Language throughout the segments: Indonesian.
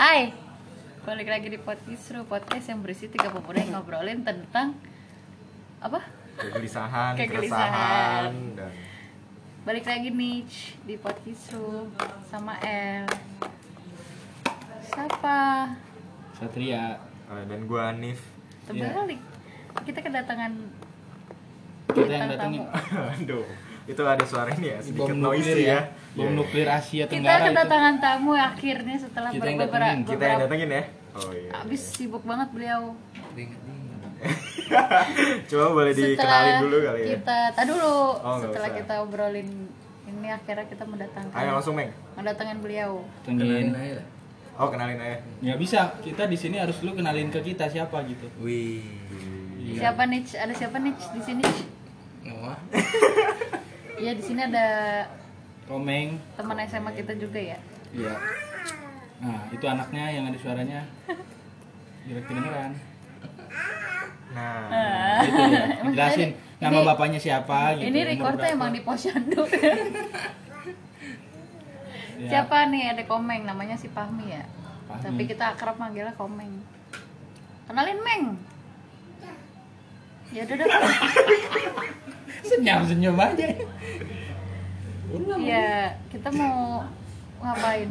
Hai, balik lagi di podcast Ru podcast yang berisi tiga pemuda yang ngobrolin tentang apa? kegelisahan, Kegelisahan. keresahan dan Balik lagi nih di podcast Ru sama El. Siapa? Satria eh, dan gua Anif. Terbalik. Kita kedatangan kita yang datangin tamu. Aduh, itu ada suara ini ya, sedikit bom nuklir noisy ya. bom Iya. nuklir Asia Kita Tenggara itu. kedatangan tamu akhirnya setelah Kita beberapa. Kita yang datengin ya. Oh iya. Abis sibuk banget beliau. Coba boleh dikenalin dulu kali ya. Kita, tak dulu. Oh, setelah usah. kita obrolin ini akhirnya kita mendatangkan Ayo langsung Meng. mendatangkan beliau. Datengin. Oh kenalin aja. Ya bisa, kita di sini harus lu kenalin ke kita siapa gitu. Wih. Iya. Siapa nih? Ada siapa nih di sini? Noah. Iya di sini ada Komeng. teman SMA kita juga ya. Iya. Nah, itu anaknya yang ada suaranya. Direct kedengeran. Nah, Gitu ya. Jelasin nama Ini- bapaknya siapa gitu. ini recordnya emang di posyandu. Ya, Siapa nih? Ada Komeng namanya si Fahmi ya. Fahmi. Tapi kita akrab manggilnya Komeng. Kenalin Meng. Ya udah dah. Senyum-senyum aja. Iya, kita mau ngapain?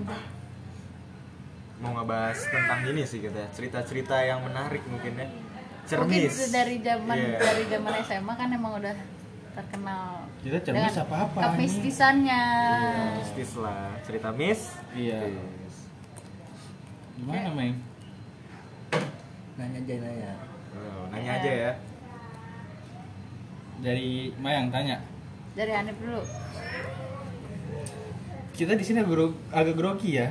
mau ngebahas tentang ini sih kita, cerita-cerita yang menarik mungkin ya. Mungkin Cermis. dari zaman Iya. dari zaman SMA kan emang udah terkenal Kita cermis dengan apa-apa, kemistisannya. Iya, mistis lah. Cerita Miss. Iya. Yes. Gimana, Meng? Nanya aja nanya. Oh, nanya aja ya. Dari Mayang tanya. Dari Hanif dulu. Kita di sini agak agak grogi ya.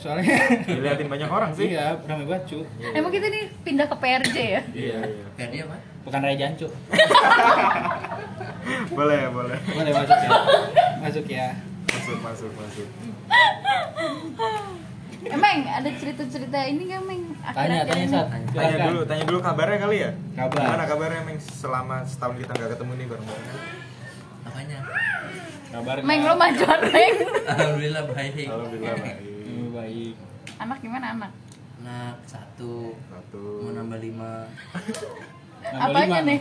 Soalnya Dilihatin banyak orang sih. Iya, ramai banget, cu. Emang kita ini pindah ke PRJ ya? Iya. Kayak dia mah. Pekan Raya Jancu. boleh, boleh. Boleh masuk ya. Masuk ya. Masuk, masuk, masuk. Emang ada cerita-cerita ini gak Meng? Tanya, tanya, Sat. Tanya dulu, tanya dulu kabarnya kali ya. Kabar. Gimana kabarnya Meng selama setahun kita nggak ketemu nih bareng bareng? Makanya. Kabarnya. Meng lo majuan Meng. Alhamdulillah baik. Alhamdulillah baik. Hmm, baik. Anak gimana anak? Anak satu. Satu. Mau nambah lima. Nambah Apanya lima. nih?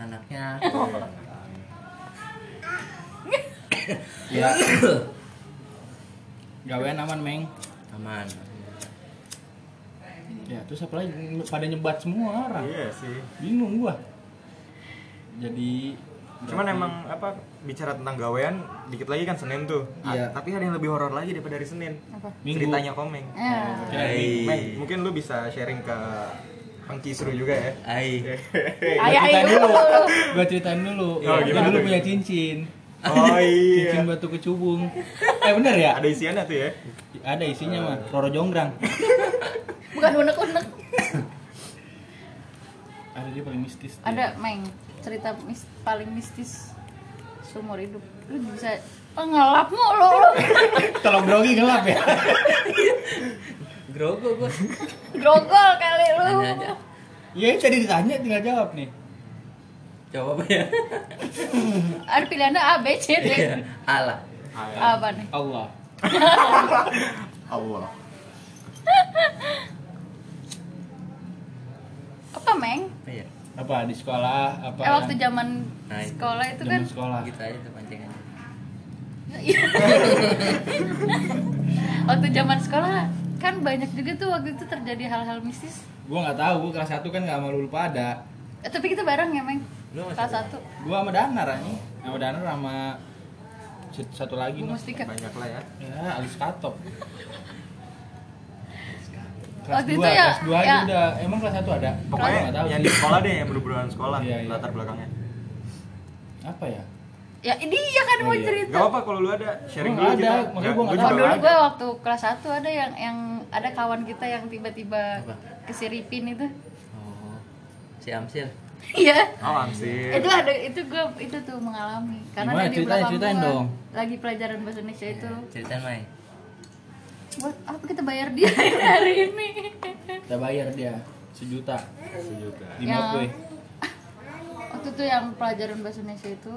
Anaknya. Ya. Gawean aman, Meng. Aman. Ya, terus apa lagi? Pada nyebat semua orang. Iya sih. Bingung gua. Jadi Cuman emang apa bicara tentang gawean dikit lagi kan Senin tuh. Ah, Iya. tapi ada yang lebih horor lagi daripada hari Senin. Apa? Minggu. Ceritanya komeng. Ya. Hai. Meng, mungkin lu bisa sharing ke Hengki seru juga ya. Ai. Ayah ceritain ibu. dulu. Gua ceritain dulu. Oh, Dia gimana dulu punya cincin. Oh Cincin iya. batu kecubung. Eh bener ya? Ada isiannya tuh ya. Ada isinya mah. Roro Jonggrang. Bukan unek-unek. Ada dia paling mistis. dia. Ada Meng cerita mis paling mistis seumur hidup. Lu bisa oh, ngelap mulu lu. Kalau grogi gelap ya. Grogo gua. Grogol kali lu. Tanya aja. Ya tadi ditanya tinggal jawab nih. Jawab apa ya? Ada pilihannya A, B, C, D. Iya. Alah. Apa nih? Allah. Allah. Apa Meng? Apa ya? Apa di sekolah apa? Eh waktu zaman Nah, itu. sekolah itu zaman kan sekolah. Aja tuh pancingannya. Iya. waktu zaman sekolah kan banyak juga tuh waktu itu terjadi hal-hal mistis. Gua nggak tahu, gua kelas 1 kan nggak malu lupa ada. Eh, tapi kita bareng ya, Meng. Lu masih Kelas ada? 1. Gua sama Danar nih. Sama Danar sama satu lagi nih. Banyak lah ya. Ya, Alis Katop. Kelas Waktu 2, itu ya- kelas 2 aja ya. udah. Emang kelas 1 ada? Pokoknya tahu yang sih. di sekolah deh yang berhubungan sekolah Iya, iya. latar belakangnya. Apa ya? Ya, dia kan Oh, mau iya. cerita. Gak apa kalau lu ada sharing Gua dulu nggak kita. ada, makanya gua nggak gua Oh tahu. dulu ada. gue waktu kelas 1 ada yang yang ada kawan kita yang tiba-tiba kesiripin itu. Oh. Si Amsil. Iya. Oh, itu ada itu gue itu tuh mengalami karena Gimana? dia di Ceritain, gua. dong. lagi pelajaran bahasa Indonesia itu Ceritain Mai. buat apa kita bayar dia hari ini Kita bayar dia sejuta Sejuta. di Ya. Mopwe. waktu itu yang pelajaran bahasa Indonesia itu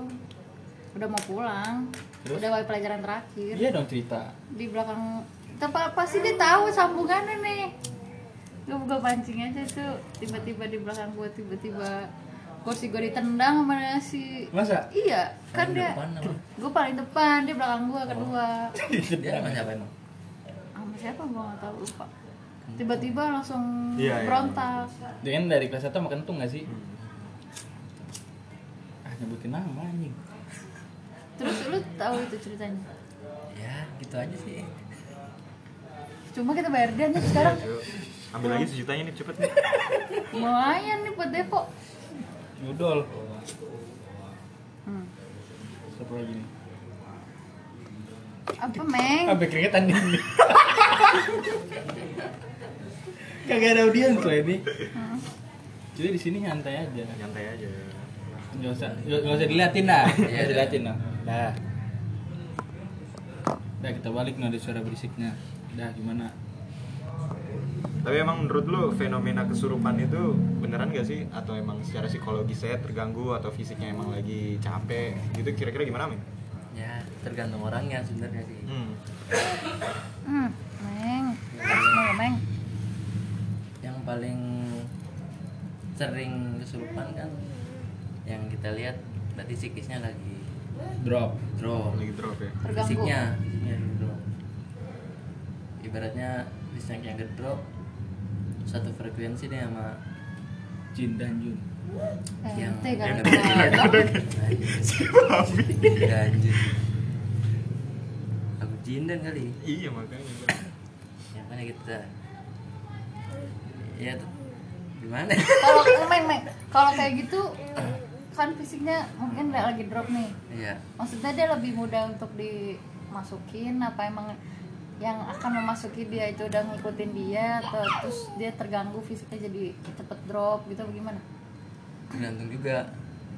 udah mau pulang Terus? udah mulai pelajaran terakhir Iya dong cerita. di belakang tapi pasti dia tahu sambungannya nih gue buka pancing aja tuh tiba-tiba di belakang gue tiba-tiba kursi gue ditendang sama si Masa? iya kan Paling dia gue paling depan dia belakang gue kedua. Dia sama siapa emang? sama siapa gue nggak tahu lupa. Tiba-tiba langsung Iya, iya. berontak. Dia kan dari kelas 1 sama kentung gak sih? Ah nyebutin nama anjing. Terus lu tahu itu ceritanya? Ya, gitu aja sih. cuma kita bayar dia nih sekarang. Yuk, ambil lagi sejutanya nih cepet nih. Lumayan nih buat depo Yudol hmm. Siapa lagi nih? apa meng? Sampai keringetan nih. Kagak ada audiens loh ini. Hmm. Jadi di sini nyantai aja. Nyantai aja. Gak usah, gak, gak usah diliatin dah. Usah iya. diliatin dah. Dah. Dah kita balik nih ada suara berisiknya. Dah gimana? Tapi emang menurut lu fenomena kesurupan itu beneran gak sih atau emang secara psikologis saya terganggu atau fisiknya emang lagi capek gitu kira-kira gimana men? Ya, tergantung orangnya sebenarnya sih. Hmm. hmm. meng Mau, meng Yang paling sering kesurupan kan yang kita lihat berarti psikisnya lagi Drop drop. lagi drop ya terganggu Fisiknya, fisiknya drop. Ibaratnya fisiknya ngedrop satu frekuensi deh sama Jin dan Jun. Eh, yang Ganjil. Aku jindan kali. iya makanya. Yang mana kita ya tuh gimana? kalau meng meng kalau kayak gitu kan fisiknya mungkin lagi drop nih. Iya. maksudnya dia lebih mudah untuk dimasukin apa emang yang akan memasuki dia itu udah ngikutin dia atau terus dia terganggu fisiknya jadi cepet drop gitu bagaimana Tergantung juga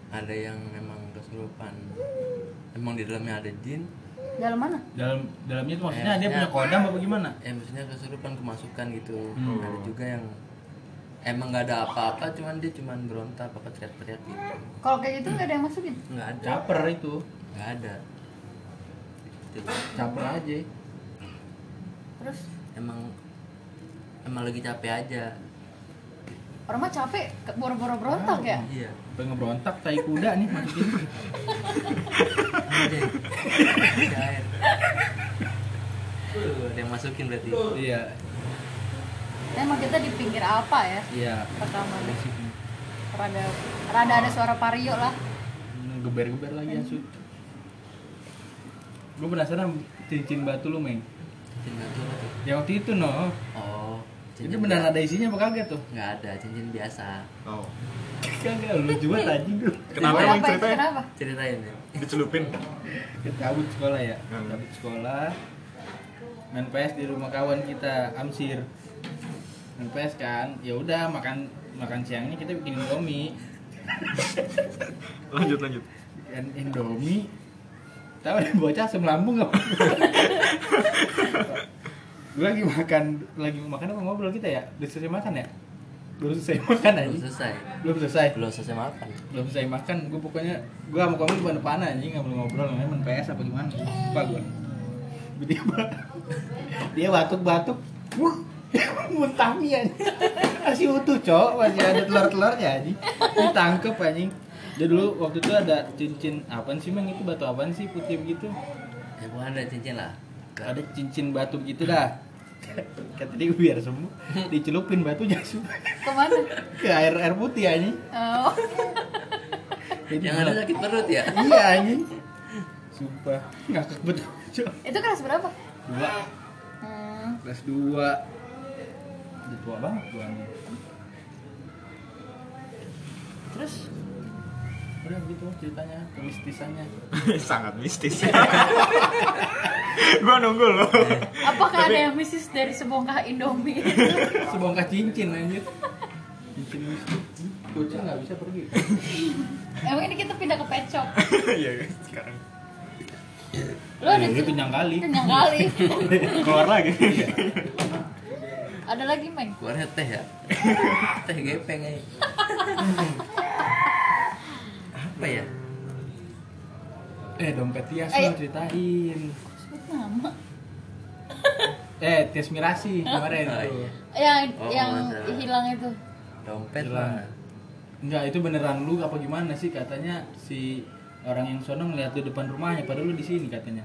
ada yang memang kesurupan. Emang di dalamnya ada jin, dalam mana dalam dalamnya itu maksudnya Eh, dia ya. punya kodam apa gimana? ya maksudnya kesurupan kemasukan gitu. Hmm. Ada juga yang emang nggak ada apa-apa, cuman dia cuman berontak apa teriak-teriak gitu. kalau kayak gitu nggak ada yang masukin Nggak ada, Caper itu nggak ada. Caper aja terus? Emang emang lagi capek aja. orang mah capek ke- boro-boro berontak ya? Iya. Pengen ngeberontak tai kuda nih masukin Ada. Yang masukin berarti. Iya. Emang kita di pinggir apa ya? Iya. Rekamannya rada rada ada suara vario lah. Geber-geber lagi asu. Gue penasaran cincin batu lu meng Cincin apa tuh? Ya waktu itu no. Oh, Itu beneran ada isinya apa kagak tuh? Nggak ada, cincin biasa. oh. Kagak, lu coba anjing. Dulu kenapa emang kenapa itu ceritanya? Kenapa? Ceritain ya. dicelupin. Kita cabut sekolah ya? Hmm. Cabut sekolah. Main PS di rumah kawan kita, Amsir. Main PS kan, ya udah makan makan siangnya kita bikin Indomie. Lanjut lanjut. Bikin Indomie Tahu ada bocah asam lambung gak? Gue lagi makan, lagi makan apa ngobrol kita ya? Udah selesai makan ya? Belum selesai makan Belum aja? selesai. Belum selesai? Belum selesai makan. belum selesai makan gue pokoknya gue sama kamu depan depan anjing nggak boleh ngobrol namanya main PS apa gimana lupa gue tiba-tiba dia batuk batuk wah muntah mie anjing masih utuh cok masih ada telur telurnya anjing ditangkep anjing dia dulu waktu itu ada cincin apaan sih mang? Itu batu apaan sih putih begitu? Ya bukan ada cincin lah. ada cincin batu gitu dah. Kata dia biar sembuh dicelupin batunya su ke mana? Ke air air putih anjing. Oh. Jadi Yang ada sakit perut ya? iya anjing. Sumpah ngakak betul itu kelas berapa? Dua. Hmm. kelas dua. Udah tua banget gua anjing. Terus udah gitu ceritanya kemistisannya. Sangat mistis. Gua nunggu loh. Apakah ada yang mistis dari sebongkah indomie? Sebongkah cincin anjir. Cincin mistis. Kucing nggak bisa pergi. Emang ini kita pindah ke pet shop? Iya guys, sekarang. Lo ada itu kenyang kali. Kenyang kali. Keluar lagi. Ada lagi meng Keluarnya teh ya? teh gepeng aja. Apa ya? eh dompet Tias Eh. lo ceritain sebut nama eh tes mirasi kemarin Oh, tuh. iya. yang Oh, yang masalah. hilang itu dompet Hilang. mah Enggak, itu beneran lu apa gimana sih katanya si orang yang sono ngeliat lu depan rumahnya padahal lu di sini katanya.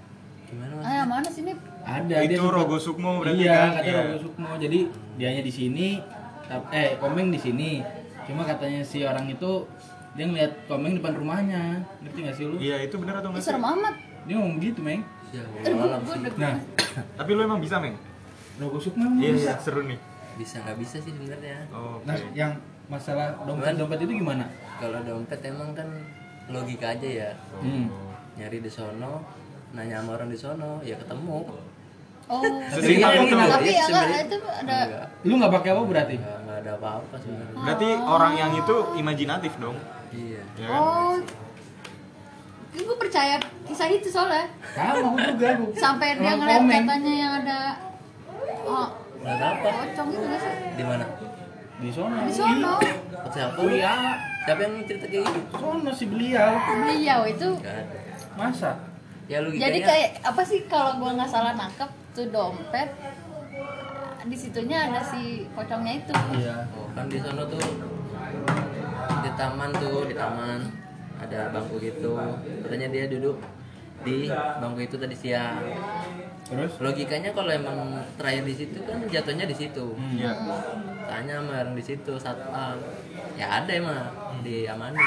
gimana mas ah yang mana sini Ada dia Itu sempat- Rogo Sukmo berarti Iya, kan? katanya Iya. Rogo Sukmo. Jadi dianya di sini eh komeng di sini. Cuma katanya si orang itu dia ngeliat komeng depan rumahnya. Ngerti gak sih lu? Iya, itu bener atau enggak sih? serem amat Dia ngomong gitu, Meng. ya Nah, Tapi lu emang bisa, Meng? Rogo Sukmo emang Iya, bisa. iya, seru nih. bisa nggak bisa sih sebenarnya Oh, Nah, oke. yang masalah dompet-dompet itu gimana? kalau dompet emang kan logika aja ya Hmm. nyari di sono nanya sama orang di sono ya ketemu oh. Sesering iya, apa tuh? tapi Iya, ya enggak sebenarnya. itu ada Enggak, Lu nggak pakai apa berarti? enggak, enggak ada apa-apa sebenarnya Berarti orang yang itu imajinatif dong. iya. Ya kan? oh. Gue percaya kisah itu soalnya. Sama aku juga, sampai dia ngeliat katanya yang ada oh nggak ada apa. pocong itu nggak sih? Di mana? Di sono. di sono. Oh, siapa? Oh iya, siapa yang cerita kayak gitu? Sono si beliau. beliau itu. Masa? ya lu jadi kayak apa sih kalau gua nggak salah nangkep tuh dompet. Di situnya ada si pocongnya itu. Iya. oh kan di sono tuh di taman tuh di taman. Ada bangku gitu. Katanya dia duduk di bangku itu tadi siang. Terus? logikanya kalau emang terakhir di situ kan jatuhnya di situ. Hmm. Iya. tanya sama orang di situ satpam. Ya ada emang di amani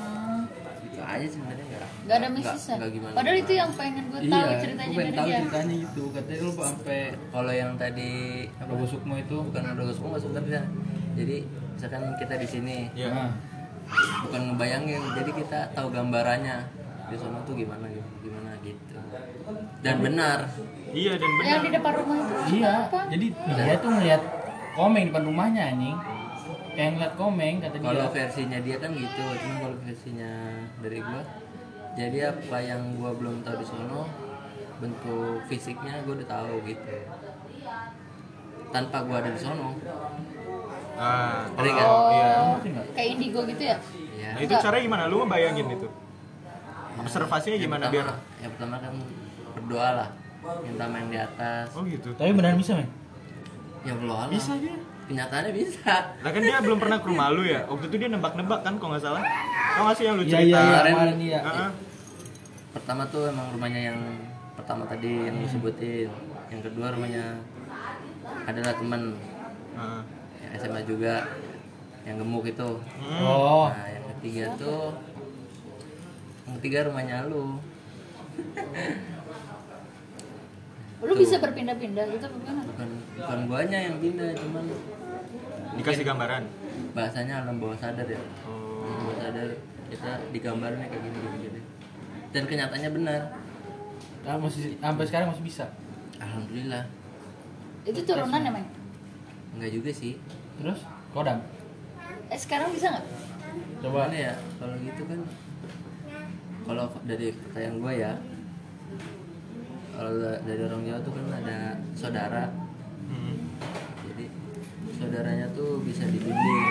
Hmm, itu aja sebenarnya nggak ada misisnya nggak gimana padahal itu yang pengen gue tahu Iya, ceritanya gua pengen dari tahu dia ceritanya gitu. Katanya lu sampai kalau yang tadi Rogo Sukmo itu. bukan semua nggak sebenarnya jadi misalkan kita di sini Iya. Nah, bukan ngebayangin jadi kita tahu gambarannya di sana tuh gimana gimana gitu dan benar Iya, dan benar. yang di depan rumah itu iya. apa Jadi dia tuh ngeliat komeng depan rumahnya anjing. Kayak ngeliat komeng kata dia. kalau versinya dia kan gitu cuma kalau versinya dari gua jadi apa yang gua belum tahu di sono bentuk fisiknya gua udah tahu gitu tanpa gua ada di sono Ah, Ngerti kan? oh, iya. oh kayak indigo gitu ya ya Nah, itu caranya gimana? Lu ngebayangin itu? Observasinya Yang gimana pertama- biar yang pertama kan berdoa lah minta main di atas Oh gitu. Tapi beneran bisa, Meng? ya berdoa lah Bisa aja. Kenyataannya bisa Lah kan dia belum pernah ke rumah lu ya. Waktu itu dia nebak-nebak kan kalau nggak salah. Tau nggak sih yang lu Iya, cerita? iya, iya, Kemarin- iya. Heeh. pertama tuh emang rumahnya yang pertama tadi yang lu sebutin yang kedua rumahnya adalah temen Heeh. yang SMA juga yang gemuk itu Hmm. Oh. nah yang ketiga tuh yang ketiga rumahnya lu lu bisa berpindah-pindah gitu bagaimana bukan bukan guanya yang pindah cuman Dikasih gambaran. bahasanya alam bawah sadar ya. Oh. alam bawah sadar kita digambarnya kayak gini gini gini. Dan kenyataannya benar. Nah, masih sampai sekarang masih bisa. alhamdulillah. Itu turunan ya enggak juga sih. Terus? Kodam. eh sekarang bisa nggak? Coba. Gimana ya? Kalau gitu kan kalau dari pertanyaan gue ya kalau da- dari orang Jawa tuh kan ada saudara. Hmm. jadi saudaranya bisa dibimbing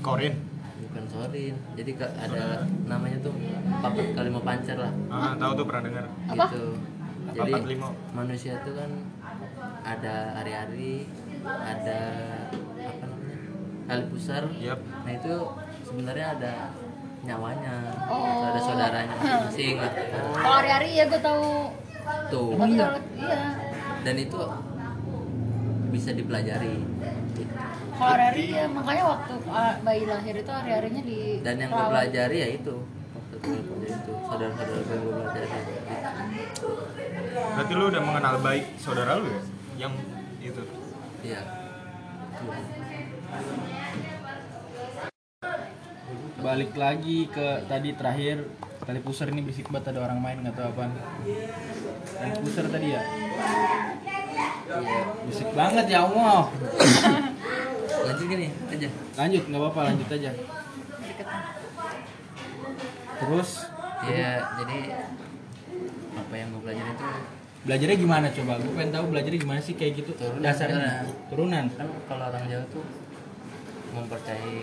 Korin. bukan sorin jadi ke- ada namanya tuh papat kali mau pancar lah Ah, tahu tuh pernah dengar. Apa? gitu jadi manusia tuh kan ada hari-hari ada apa namanya kali pusar Yap. nah itu sebenarnya ada nyawanya Oh. ada saudaranya masing-masing lah kalau hari-hari ya gue tahu tuh iya dan itu bisa dipelajari. Kalau hari-hari ya makanya waktu ah, bayi lahir itu hari-harinya di dan yang gue pelajari ya itu waktu itu saudara-saudara gue yang gue pelajari Berarti lu udah mengenal baik saudara lu ya? Yang itu. iya balik lagi ke tadi terakhir tali pusar ini bisik banget ada orang main nggak tahu apaan. Tali pusar tadi ya. iya banget ya Allah. Lanjut gini aja Lanjut nggak apa-apa lanjut aja. Terus ya jadi apa yang gue pelajari itu belajarnya gimana coba? Gue pengen tahu belajarnya gimana sih kayak gitu Turunan, dasarnya. Turunan. kan kalau orang Jawa tuh mempercayai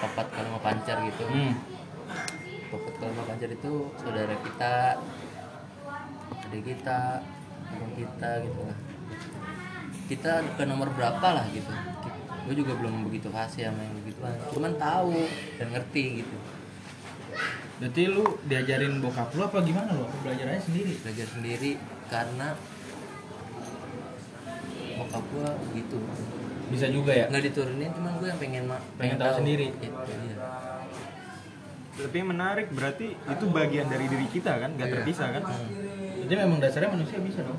papat kalau mau pancar gitu Hmm. papat kalau mau pancar itu saudara kita adik kita abang kita gitu lah kita ke nomor berapa lah gitu gue juga belum begitu fasih sama yang begituan cuman tahu dan ngerti gitu Berarti lu diajarin bokap lu apa gimana lu? Belajar aja sendiri? belajar sendiri karena bokap gue gitu Bisa juga ya? nggak diturunin cuman gue yang pengen ma- Pengen tahu sendiri. Gitu, iya. Lebih menarik berarti itu bagian dari diri kita kan, nggak Iya. terpisah kan? Jadi memang dasarnya manusia bisa dong.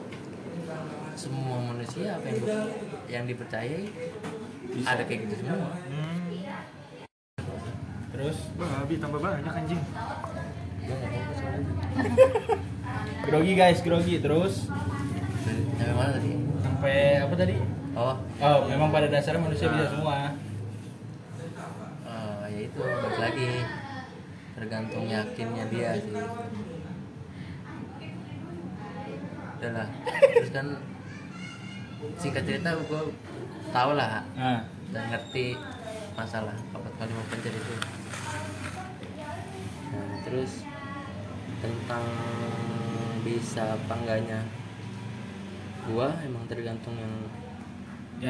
Semua manusia apa yang yang dipercayai ada kayak gitu semua. Hmm. Terus? Babi tambah banyak anjing. grogi guys, grogi. Terus? Sampai mana tadi? Sampai apa tadi? oh. Oh, memang pada dasarnya manusia bisa semua. eh, ya itu balik lagi. Tergantung yakinnya dia sih. Udahlah. Terus kan singkat cerita gue tau lah Nah, dan ngerti masalah apa kali mau pencet itu nah terus tentang bisa apa enggaknya gua emang tergantung yang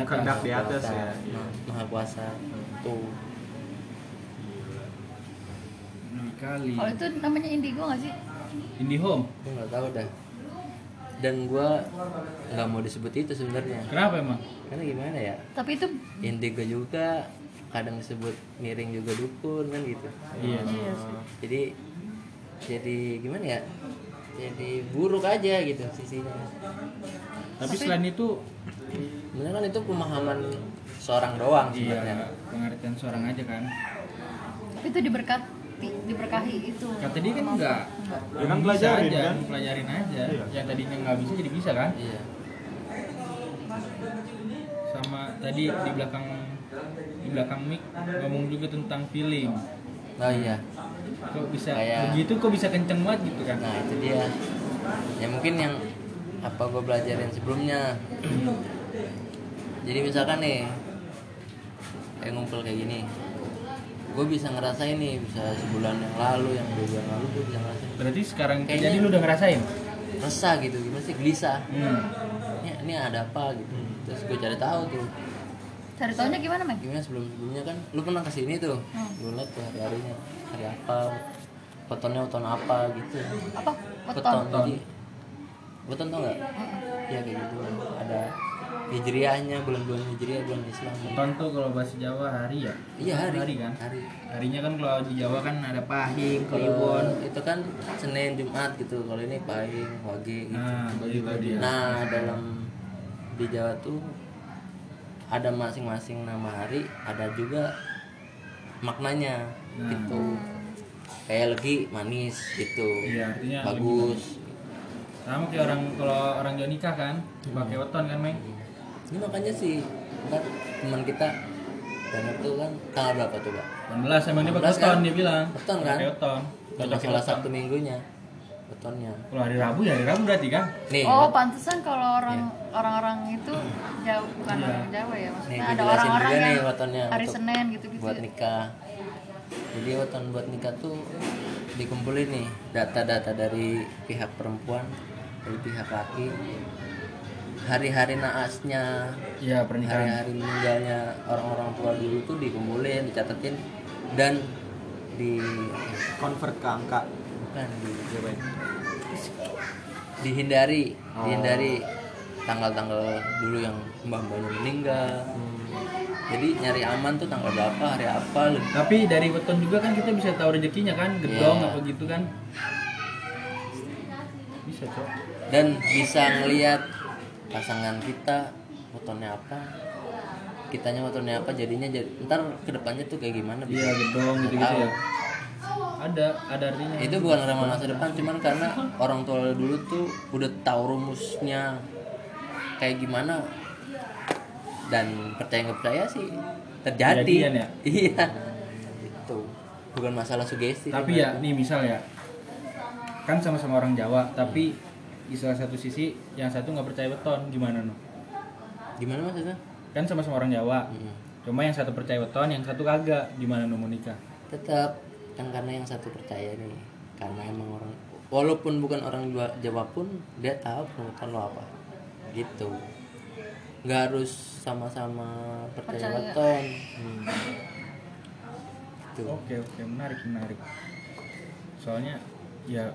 atas. Kehendak di atas Kuasa. ya. Ma- maha kuasa tuh kali. Kalau itu namanya indigo nggak sih? IndiHome. gua nggak tahu dah dan gua nggak mau disebut itu sebenarnya Kenapa emang? karena gimana ya Tapi itu indigo juga kadang disebut miring juga dukun kan gitu Iya. iya sih. jadi jadi gimana ya jadi buruk aja gitu sisinya Tapi selain itu sebenarnya kan itu pemahaman seorang doang sebenarnya iya pengertian seorang aja kan. Tapi itu diberkati, diberkahi itu. Kata dia kan enggak. Enggak. Ya kan Bisa pelajarin aja, kan? pelajarin aja. Iya. Yang tadinya nggak bisa jadi bisa kan? iya Sama tadi di belakang di belakang mic ngomong juga tentang feeling. oh iya Kok bisa Kayak- begitu kok bisa kenceng banget gitu kan? nah itu dia ya mungkin yang apa gue belajarin sebelumnya jadi misalkan nih kayak ngumpul kayak gini gue bisa ngerasain nih bisa sebulan yang lalu yang dua bulan lalu gue bisa ngerasain Berarti sekarang Kayaknya- jadi lu udah ngerasain? resah gitu gimana sih gelisah Hmm. ini, ini ada apa gitu terus gue cari tahu tuh Cari taunya gimana, Meg? gimana sebelum sebelumnya kan lu pernah ke sini tuh Hmm. gue liat tuh hari harinya hari apa fotonya foton apa gitu Apa? Weton. Weton. Jadi weton tau nggak? Iya kayak gitu. Ada hijriahnya bulan-bulan hijriah bulan Islam. Bukan tuh kalau bahasa Jawa hari ya? Iya hari. Hari kan? Hari. Harinya kan kalau di Jawa kan ada pahing, kliwon. itu kan Senin Jumat gitu. Kalau ini Pahing, Wage gitu. Nah, begitu dia. Nah dalam di Jawa tuh ada masing-masing nama hari, ada juga maknanya Nah. gitu. Kayak legi manis gitu. Iya, artinya bagus. Sama kayak orang kalau orang Jawa nikah kan, pakai weton kan, Meng? Ini makanya sih ntar teman kita dan itu kan tanggal berapa tuh pak? 18 emang dia pakai 18 weton kan? dia bilang. Weton kan? Pakai weton. Kalau salah. Sabtu minggunya wetonnya. Kalau hari Rabu ya hari Rabu berarti kan? Nih, Oh, pantesan kalau orang orang-orang itu jauh bukan orang Jawa ya. nih Maksudnya gue ada orang-orang nih yang wetonnya hari Senin gitu-gitu. buat nikah. Jadi weton buat nikah tuh dikumpulin nih data-data dari pihak perempuan, dari pihak laki, hari-hari naasnya, Iya, pernikahan. hari-hari meninggalnya orang-orang tua dulu tuh dikumpulin, dicatetin dan di Convert ke angka. bukan di dihindari Oh. dihindari tanggal-tanggal dulu yang mbah-mbahnya meninggal jadi nyari aman tuh tanggal berapa hari apa lebih Tapi dari weton juga kan kita bisa tahu rezekinya kan, gedong Iya. apa gitu kan. Bisa, Cok. dan bisa ngelihat pasangan kita fotonya apa kitanya fotonya apa jadinya jadi ntar ke depannya tuh kayak gimana Iya, gedong gitu-gitu tahu. ya. Ada, ada artinya. itu bukan ramalan masa depan cuman karena orang tua dulu tuh udah tahu rumusnya kayak gimana dan percaya nggak percaya sih terjadi Kejadian ya? iya itu bukan masalah sugesti tapi ya nih misal ya kan sama-sama orang Jawa tapi di salah satu sisi yang satu nggak percaya weton gimana no gimana maksudnya kan sama-sama orang Jawa Mm. cuma yang satu percaya weton yang satu kagak gimana no mau nikah tetap kan karena yang satu percaya nih karena emang orang walaupun bukan orang Jawa, Jawa pun dia tahu penutupan lo apa gitu nggak harus sama-sama percaya Percaya. weton hmm. Tuh. Oke oke menarik menarik. Soalnya ya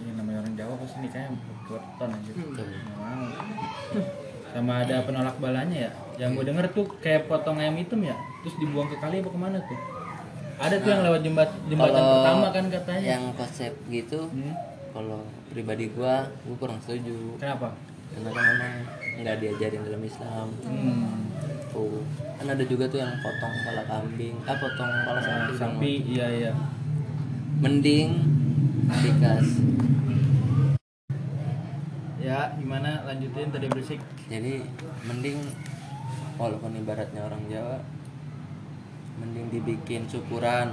yang namanya orang Jawa pasti nikahnya weton aja. Betul. Nggak mau. Sama ada penolak balanya ya. Yang gue denger tuh kayak potong ayam hitam ya, terus dibuang ke kali apa ke mana tuh? Ada tuh yang lewat jembat jembatan pertama kan katanya. yang konsep gitu Hmm, kalau pribadi gua gua kurang setuju Kenapa? karena kan memang nggak diajarin dalam Islam Hmm, tuh kan ada juga tuh yang potong kepala kambing ah potong kepala sapi sama- sapi iya iya. mending dikas Ya gimana lanjutin tadi berisik. jadi mending walaupun ibaratnya orang Jawa mending dibikin syukuran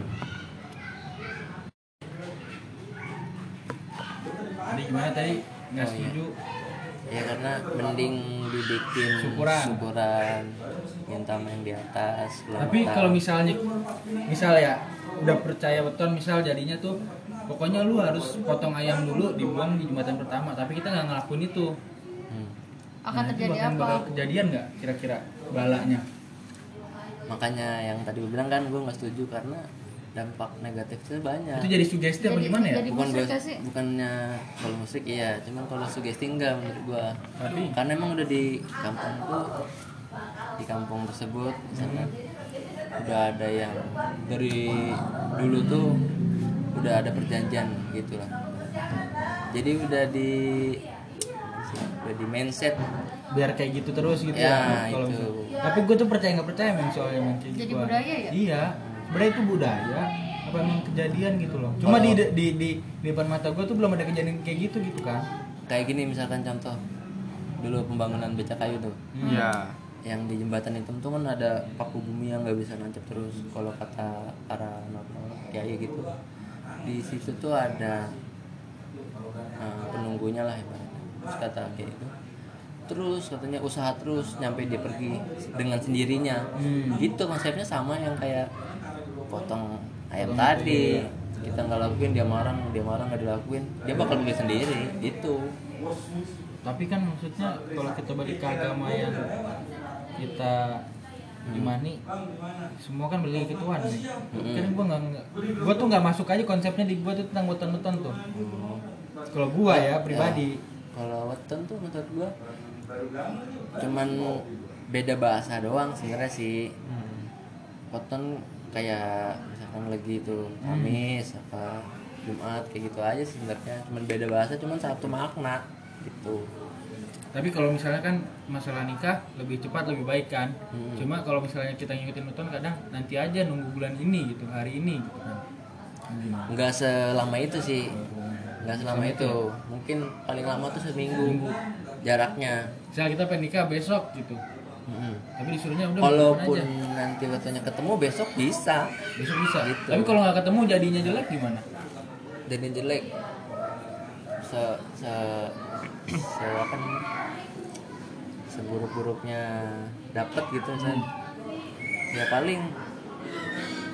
Tadi gimana tadi? Nggak Oh, iya. setuju. ya karena mending dibikin Syukuran. syukuran minta sama yang di atas Tapi kalau misalnya misal ya udah percaya beton misal jadinya tuh pokoknya lu harus potong ayam dulu dibuang di jembatan pertama. Tapi kita nggak ngelakuin itu. Hmm. akan Nah, itu terjadi bakal- apa? bakal kejadian nggak kira-kira balanya makanya yang tadi gue bilang kan gue nggak setuju karena dampak negatifnya banyak. Itu jadi sugesti apa gimana ya? bukan musik gua, nggak sih? bukannya kalau musik iya. Cuman kalau sugesti enggak menurut gua. Tapi karena emang udah di kampungku di kampung tersebut misalkan udah ada yang dari dulu tuh udah ada perjanjian gitu lah jadi udah di udah di mindset biar kayak gitu terus gitu Ya, kalau itu. tapi gue tuh percaya nggak percaya men soalnya men Jadi gituan. budaya ya? iya budaya itu budaya apa emang kejadian gitu loh cuma di, Kalau- di di di depan mata gue tuh belum ada kejadian kayak gitu gitu kan kayak gini misalkan contoh dulu pembangunan beca kayu tuh Hmm. Iya. yang di jembatan hitam tuh kan ada paku bumi yang nggak bisa nancap terus kalau kata para normal kiai gitu di situ tuh ada uh, penunggunya lah ibaratnya. Terus kata kayak itu terus katanya usaha terus nyampe dia pergi dengan sendirinya. Hmm. gitu konsepnya sama yang kayak potong ayam tadi. kita nggak lakuin dia marah dia marah nggak dilakuin. Dia bakal pergi sendiri gitu. Tapi kan maksudnya kalau kita balik ke agama yang kita imani semua kan balik ke Tuhan nih. Kan gua nggak gua tuh nggak masuk aja konsepnya di gua tuh tentang weton-weton tuh. Kalau gua ya pribadi. Kalau weton tuh menurut gua cuman beda bahasa doang sebenarnya sih. Weton kayak misalkan lagi itu Kamis apa Jumat kayak gitu aja sebenarnya. Cuman beda bahasa cuman satu makna gitu tapi kalau misalnya kan masalah nikah lebih cepat lebih baik kan. Hmm. cuma kalau misalnya kita ngikutin weton kadang nanti aja nunggu bulan ini gitu hari ini gitu kan. Nggak selama itu sih. Nggak selama itu. mungkin paling lama tuh seminggu jaraknya. Misalnya kita pengen nikah besok gitu. Mm-mm. tapi disuruhnya udah Walaupun aja. nanti waktunya ketemu besok bisa. Besok bisa. Gitu. tapi kalau nggak ketemu jadinya jelek gimana? Jadi jelek. Se se se apa namanya seburuk-buruknya dapat gitu kan ya paling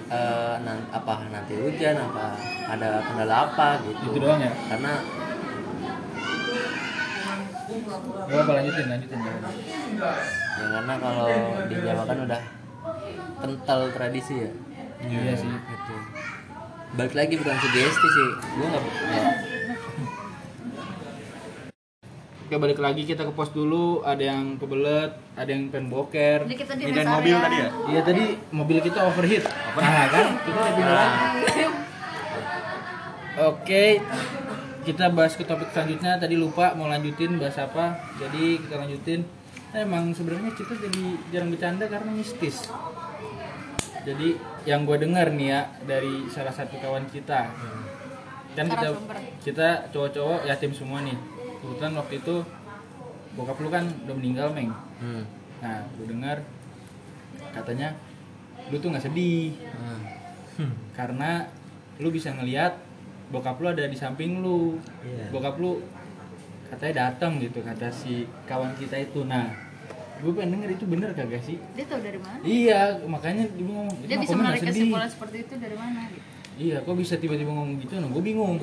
eh, nan- apa nanti hujan apa ada kendala apa gitu. Itu doang ya? karena Gak apa lanjutin lanjutin jangan. ya karena kalau di Jawa kan udah kental tradisi ya. Iya sih. Gitu. Balik lagi bukan sugesti sih. Gue nggak ya, Oke balik lagi kita ke pos dulu. Ada yang kebelet ada yang pengen boker. Jadi kita di Ini rest dan mobil tadi ya? iya tadi mobil kita overheat. Nah kan? Kita udah pindah lagi oke kita bahas ke topik selanjutnya. Tadi lupa mau lanjutin bahas apa. Jadi kita lanjutin. Emang sebenarnya kita jadi jarang bercanda karena mistis. Jadi yang gue dengar nih ya dari salah satu kawan kita. Kan kita kita cowok-cowok yatim semua nih kebetulan waktu itu bokap lu kan udah meninggal meng hmm. nah lu dengar katanya lu tuh nggak sedih Hmm. karena lu bisa ngelihat bokap lu ada di samping lu Iya. bokap lu katanya datang gitu kata si kawan kita itu nah gue pengen denger itu bener kagak sih Dia tahu dari mana? iya makanya dia ngomong "Itu Dia bisa menarik sedih." kesimpulan seperti itu dari mana? Gitu. iya kok bisa tiba-tiba ngomong gitu nah gue bingung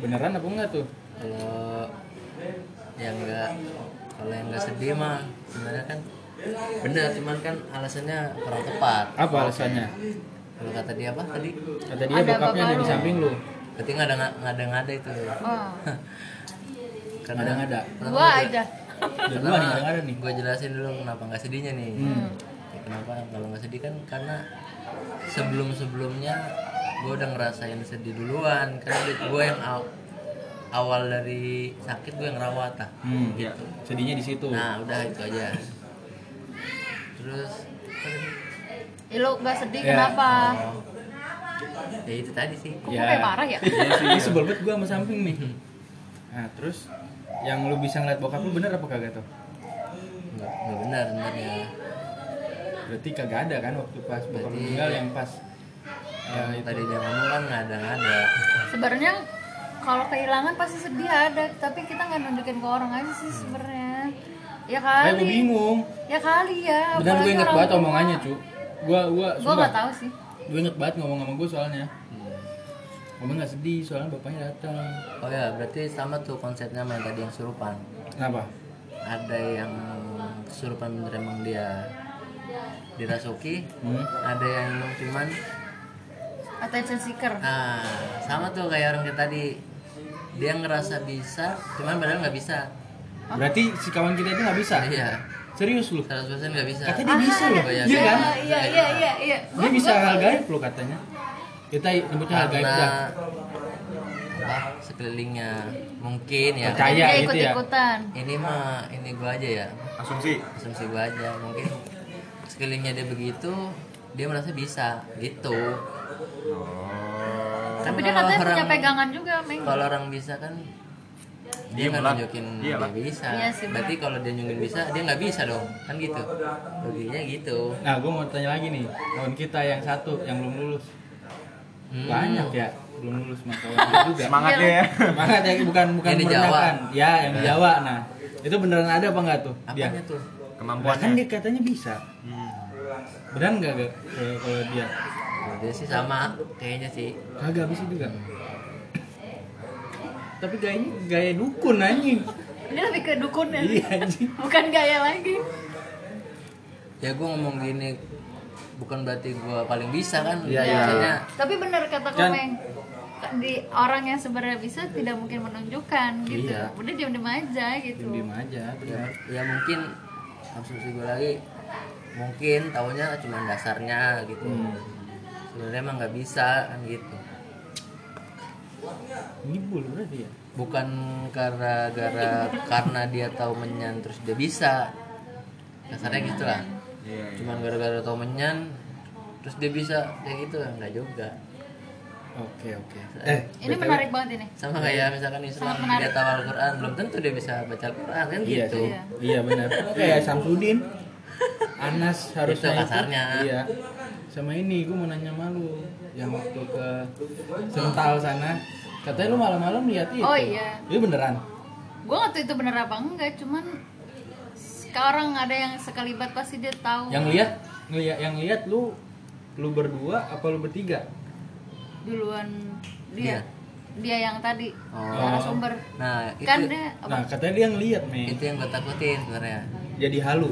beneran apa enggak tuh kalau yang enggak kalau yang enggak sedih mah sebenarnya kan bener cuman kan alasannya kurang tepat Apa alasannya? kalau kata dia apa tadi Kata dia Ada bokapnya ada di samping lu. berarti nggak ada nggak ada nggak ada itu oh, karena Ada nggak ada? gua aja Ada nih, ada nggak ada nih. gue jelasin dulu kenapa nggak sedihnya nih Hmm. Ya, kenapa kalau nggak sedih kan karena sebelum sebelumnya gue udah ngerasain sedih duluan karena gue yang awal dari sakit gue yang rawat lah Hmm, gitu. Sedihnya di situ. nah udah itu aja. Terus ya, lu gak sedih Ya. kenapa? Oh, ya itu tadi sih. Kok gue kayak parah ya? Iya sih, ini sebel banget gua sama samping nih. Nah, terus yang lu bisa ngeliat bokap lu bener apa kagak tuh? nggak nggak benar sebenarnya Berarti kagak ada kan waktu pas bokap lu meninggal yang pas? ya yang tadi dia ngomong kan nggak ada nggak ada. Sebenarnya kalau kehilangan pasti sedih ada tapi kita nggak nunjukin ke orang aja sih sebenarnya ya Kayak kali gue bingung. ya kali ya Bener gue inget banget tua. omongannya, cu. Gua gua gue sumpah. nggak tahu sih Gue inget banget ngomong sama gue soalnya. Ngomong nggak sedih soalnya bapaknya datang. oh ya berarti sama tuh konsepnya yang tadi yang surupan Kenapa? ada yang kesurupan bener emang dia dirasuki Hmm. ada yang emang cuman attention seeker nah sama tuh kayak orang kayak tadi dia ngerasa bisa cuman padahal nggak bisa Berarti si kawan kita itu nggak bisa. iya Serius lu? 100% nggak bisa Katanya dia bisa loh. Oh, iya. Iya kan? iya iya iya iya Dia bisa hal gaib lu katanya. Kita nyebutnya hal gaib dah. apa sekelilingnya mungkin ya Percaya. dia gitu ya. ikutan ini mah ini gua aja ya asumsi asumsi gua aja mungkin sekelilingnya dia begitu dia merasa bisa gitu oh kan tapi dia katanya punya pegangan juga meng kalau orang bisa kan dia Iya, nggak nunjukin Iya, dia bisa Iya sih, berarti kalau dia nunjukin bisa dia nggak bisa dong kan gitu loginya gitu Nah, gue mau tanya lagi nih, kawan kita yang satu yang belum lulus. Hmm. Banyak ya, belum lulus mah kawan kita juga. semangatnya ya Semangat ya, bukan bukan Yang di Jawa. Ya, yang di Jawa. Nah, itu beneran ada apa enggak tuh? Dia. apanya tuh Nah, kemampuannya kan dia katanya bisa. Hmm. Beneran enggak gak kalau kalau dia? Dia sih sama kayaknya sih Kagak bisa juga. Tapi gayanya gaya dukun anjing. dia lebih ke dukun ya Iya anjing. bukan gaya lagi ya gue ngomong gini bukan berarti gue paling bisa kan Iya, iya. Maksudnya, tapi benar kata Kan- komeng di orang yang sebenarnya bisa tidak mungkin menunjukkan gitu Iya. udah diam diam aja gitu Diem aja, ya, benar. ya mungkin asumsi gue lagi mungkin taunya cuma dasarnya gitu Hmm. Sebenarnya emang nggak bisa kan gitu Ngibul berarti ya. bukan karena gara karena dia tahu menyan terus dia bisa dasarnya gitu lah Iya, iya. cuman gara-gara tahu menyan terus dia bisa kayak gitu nggak juga Oke, oke. Eh, ini BTW. menarik banget ini sama kayak misalkan Islam dia tahu Al-Quran belum tentu dia bisa baca Al-Quran kan Iya gitu sih. Iya. Iya benar. Kayak Samsudin. Anas harusnya Itu kasarnya. Iya. Sama ini gue mau nanya malu yang waktu ke Sental sana. Katanya lu malam-malam lihat itu. Oh, iya. Itu beneran. gue nggak tahu itu bener apa enggak cuman sekarang ada yang sekalibat pasti dia tahu Yang lihat ngeliat yang lihat lu lu berdua apa lu bertiga? duluan dia dia yang tadi Oh. narasumber nah itu kan dia Nah, katanya dia ngeliat, men. itu yang gue takutin sebenarnya Jadi halu.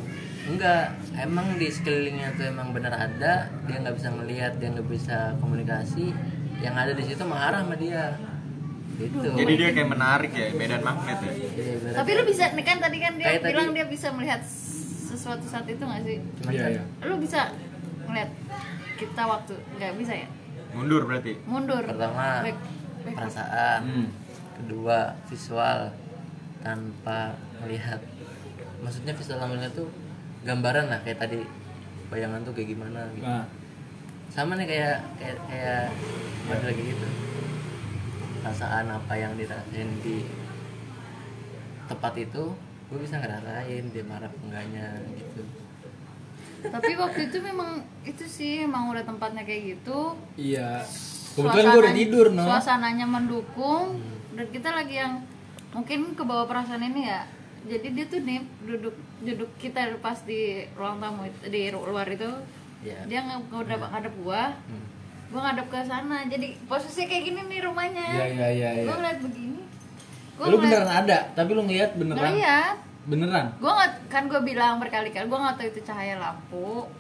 Enggak emang di sekelilingnya tuh emang bener ada dia nggak bisa ngelihat dia nggak bisa komunikasi. Yang ada di situ mengarah sama dia. Gitu. Jadi dia kayak menarik ya medan magnet ya? Iya, tapi lu bisa nih kan tadi kan dia Kayak tadi- bilang dia bisa melihat sesuatu saat itu nggak sih? Cuman Iya, iya. lu bisa ngeliat kita waktu nggak bisa ya? Mundur berarti? Mundur. Pertama Back- back- perasaan. Hmm. kedua visual. Tanpa melihat. Maksudnya visual melihat tuh gambaran lah kayak tadi bayangan tuh kayak gimana gitu. Nah, sama nih kayak kayak kayak balik lagi gitu. Perasaan apa yang dirasain di tempat itu gue bisa ngerasain dia marah enggaknya gitu. Tapi waktu itu memang itu sih emang udah tempatnya kayak gitu. Iya. Kebetulan gue udah tidur, no. suasananya mendukung. Dan kita lagi yang mungkin ke bawah perasaan ini ya jadi dia tuh nih duduk duduk kita pas di ruang tamu di luar itu. Ya dia nggak ngadep ngadep gua. Hmm. gua ngadep ke sana. Jadi posisinya kayak gini nih rumahnya. Iya, iya, iya, iya. gua ngeliat begini. Gua Lu ngeliat- beneran ada, tapi lu ngeliat beneran. ngeliat. Beneran? gue nggak kan gue bilang berkali-kali gue nggak tahu itu cahaya lampu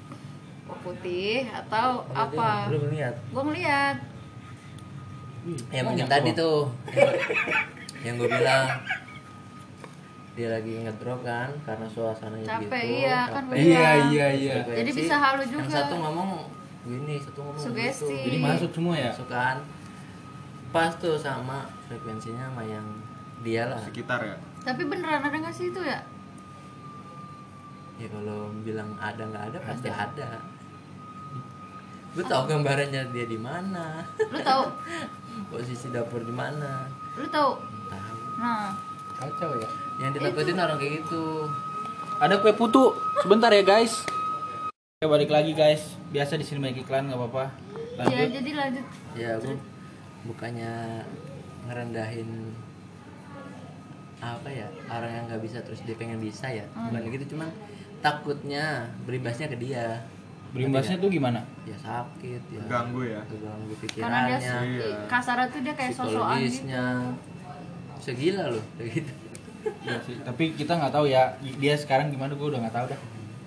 oh, putih atau apa. Lu lihat. gue ngeliat. Ya mungkin tadi tuh. tuh. Yang gue bilang dia lagi ngedrop kan karena suasananya Capek, gitu. iya, kan capek. bilang. Iya, iya, iya. Frekuensi. Jadi bisa halu juga. Yang satu ngomong gini, satu ngomong Sugesti. gitu. Jadi masuk semua ya? Masuk kan. Pas tuh sama frekuensinya sama yang dia lah. sekitar ya tapi beneran ada nggak sih itu ya Ya kalau bilang ada nggak ada pasti ada. Gue tahu gambarannya dia di mana, lu tahu posisi dapur di mana. lu tahu Tahu. nah Kacau ya. Yang ditakutin orang kayak gitu. Ada kue putu. Sebentar ya guys. Oke balik lagi guys. Biasa di sini banyak iklan nggak apa-apa. ya jadi lanjut Ya gue bukannya ngerendahin apa ya orang yang nggak bisa terus dia pengen bisa ya bukan gitu cuman takutnya berimbasnya ke dia Berimbasnya tuh gimana? ya sakit ya ganggu ya keganggu karena dia pikirannya Iya. kasarnya tuh dia kayak sosokan gitu segila loh kayak gitu Iya sih. Tapi kita nggak tahu ya dia sekarang gimana gue udah nggak tahu dah.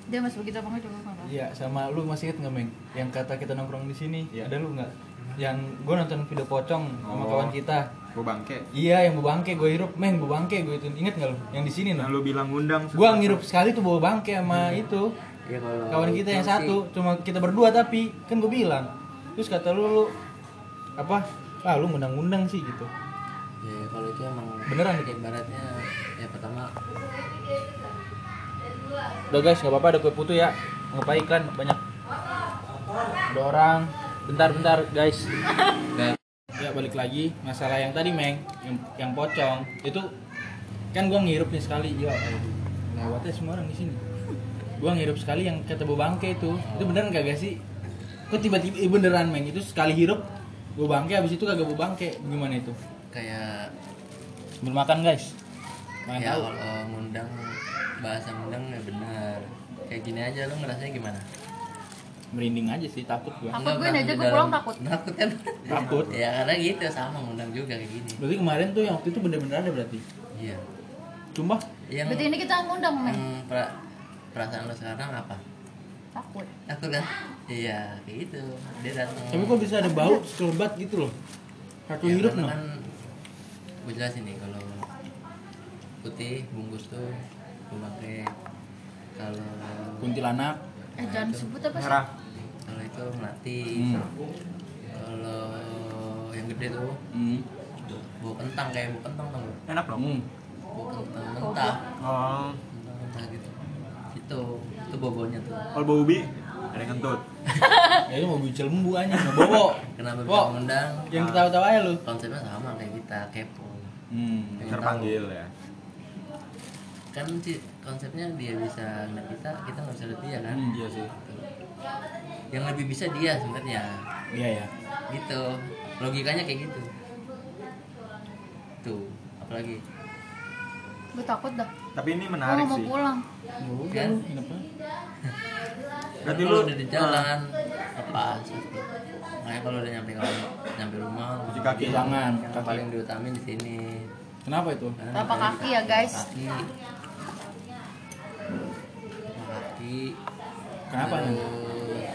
dia masih begitu apa nggak coba tahu. Iya sama lu masih inget nggak Meng? Yang kata kita nongkrong di sini. Iya. Ada lu nggak? Yang gue nonton video pocong sama Oh. kawan kita. gue bangke Iya yang bawa bangke gue hirup, Meng bawa bangke gue itu inget nggak lu? Yang di sini nah lu bilang ngundang Gue ngirup sekali tuh bawa bangke sama itu ya kalau kawan kita yang sih, satu cuma kita berdua tapi kan gue bilang terus kata lu lu apa ah lu ngundang-ngundang sih gitu ya kalau itu emang Beneran itu? ibaratnya ya pertama. Udah guys nggak apa-apa ada kue putu ya. Nggak apa iklan banyak. Ada orang. Bentar bentar guys. Ya balik lagi. Masalah yang tadi meng. Yang, yang pocong. Itu kan gua ngirup nih sekali. Ya lewatnya semua orang di sini. Gua ngirup sekali yang kata bangke itu. Itu beneran kagak sih? Kok tiba-tiba eh, beneran meng? Itu sekali hirup bau bangke habis itu kagak bau bangke. Gimana itu? Kayak sambil makan guys makan ya tahu. kalau ngundang bahasa ngundang ya benar. Kayak gini aja lu ngerasanya gimana? Merinding aja sih takut gua. Takut gue aja, gue pulang takut. takut kan? Takut. ya karena gitu sama ngundang juga kayak gini. Berarti kemarin tuh yang waktu itu bener-bener ada berarti? Iya. Cuma? Yang berarti ini kita ngundang men pra- perasaan lo sekarang apa? Takut. Takut kan? Iya kayak gitu. Dia datang. Tapi kok bisa ada bau sekelebat gitu loh? Satu Ya, karena no kan gue jelasin nih kalau putih bungkus tuh gue pakai kalau kuntilanak. Eh jangan sebut apa sih? Merah. Kalau itu melati. Hmm. kalau yang gede tuh Hmm. bau kentang kayak bau kentang tau gak? enak dong. Hmm. bau kentang mentah. Oh. Kentang mentah gitu. Itu itu bobonya tuh. Kalau bau ubi ada yang ngentut ya itu mau bicil lembu aja mau bobo. Kenapa bisa mengundang? Yang ketawa-tawa aja lu. Konsepnya sama kayak kita kepo. Hmm. Terpanggil ya kan sih konsepnya dia bisa ngeliat kita kita nggak bisa lihat dia kan? Hmm, iya sih. Yang lebih bisa dia sebenarnya. Iya ya gitu. Logikanya kayak gitu. Tuh apalagi? Gue takut dah. Tapi ini menarik mau sih. pulang. Ya Kan? kenapa? Berarti lu udah di jalan lepas pasti. makanya kalau udah nyampe kalau nyampe rumah Cuci kaki. Jangan, yang kaki. paling diutamin di sini. Kenapa itu? Dari kaki ya, guys. kaki Kaki kenapa nih terus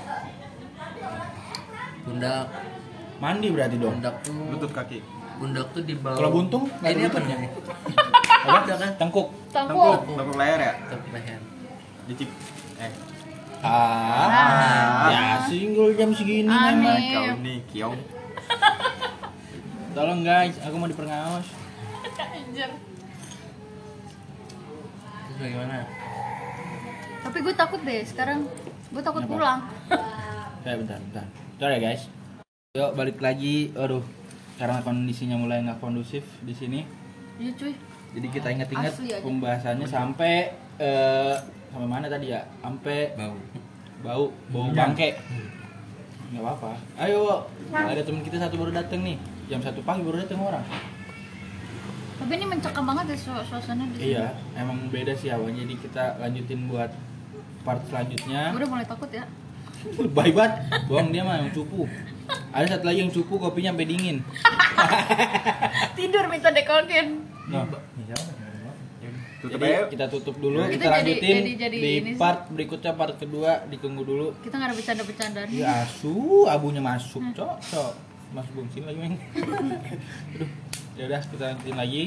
pundak. Mandi berarti dong? Pundak tuh lutut kaki. pundak tuh di bawah Kalau buntung, nggak ada ini apa nih Ada kan? Tengkuk. Tangkuk tengkuk tengkuk leher ya? Leher. Dicip. Eh. Ah, ya single jam segini memang. kau nih kiong. Tolong guys aku mau diperngaos Anjir. terus bagaimana tapi gue takut deh sekarang gue takut Kenapa? pulang Ya bentar, bentar. Bentar ya guys. Yuk balik lagi. Aduh, karena kondisinya mulai nggak kondusif di sini. iya cuy Jadi kita inget-inget pembahasannya sampai eh sampai mana tadi ya? Sampai bau bau bau bangke. Nggak apa-apa. Ayo, ada teman kita satu baru dateng nih. Jam satu pagi baru dateng orang. tapi ini mencekam banget deh su- suasana di sini Iya, emang beda sih awalnya. Jadi kita lanjutin buat part selanjutnya. gue udah mulai takut ya? Baik banget. Bohong dia mah yang cupu. Ada satu lagi yang cupu kopinya sampai dingin. tidur minta dekolkin. Nah, Tutup jadi kita tutup dulu Kita kita, jadi- lanjutin jadi- jadi di ini sih. part berikutnya part kedua ditunggu dulu. Kita nggak ada bercanda-bercandaan ya asu abunya masuk cok cok. Mas bungsin lagi meng aduh ya udah kita lanjutin lagi.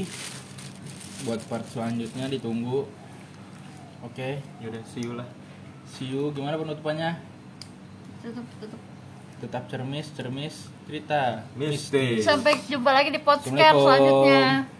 Buat part selanjutnya ditunggu. Oke Yaudah, see you lah. See you. Gimana penutupannya? Tutup tutup. Tetap cermis cermis cerita. Mistis. sampai jumpa lagi di podcast selanjutnya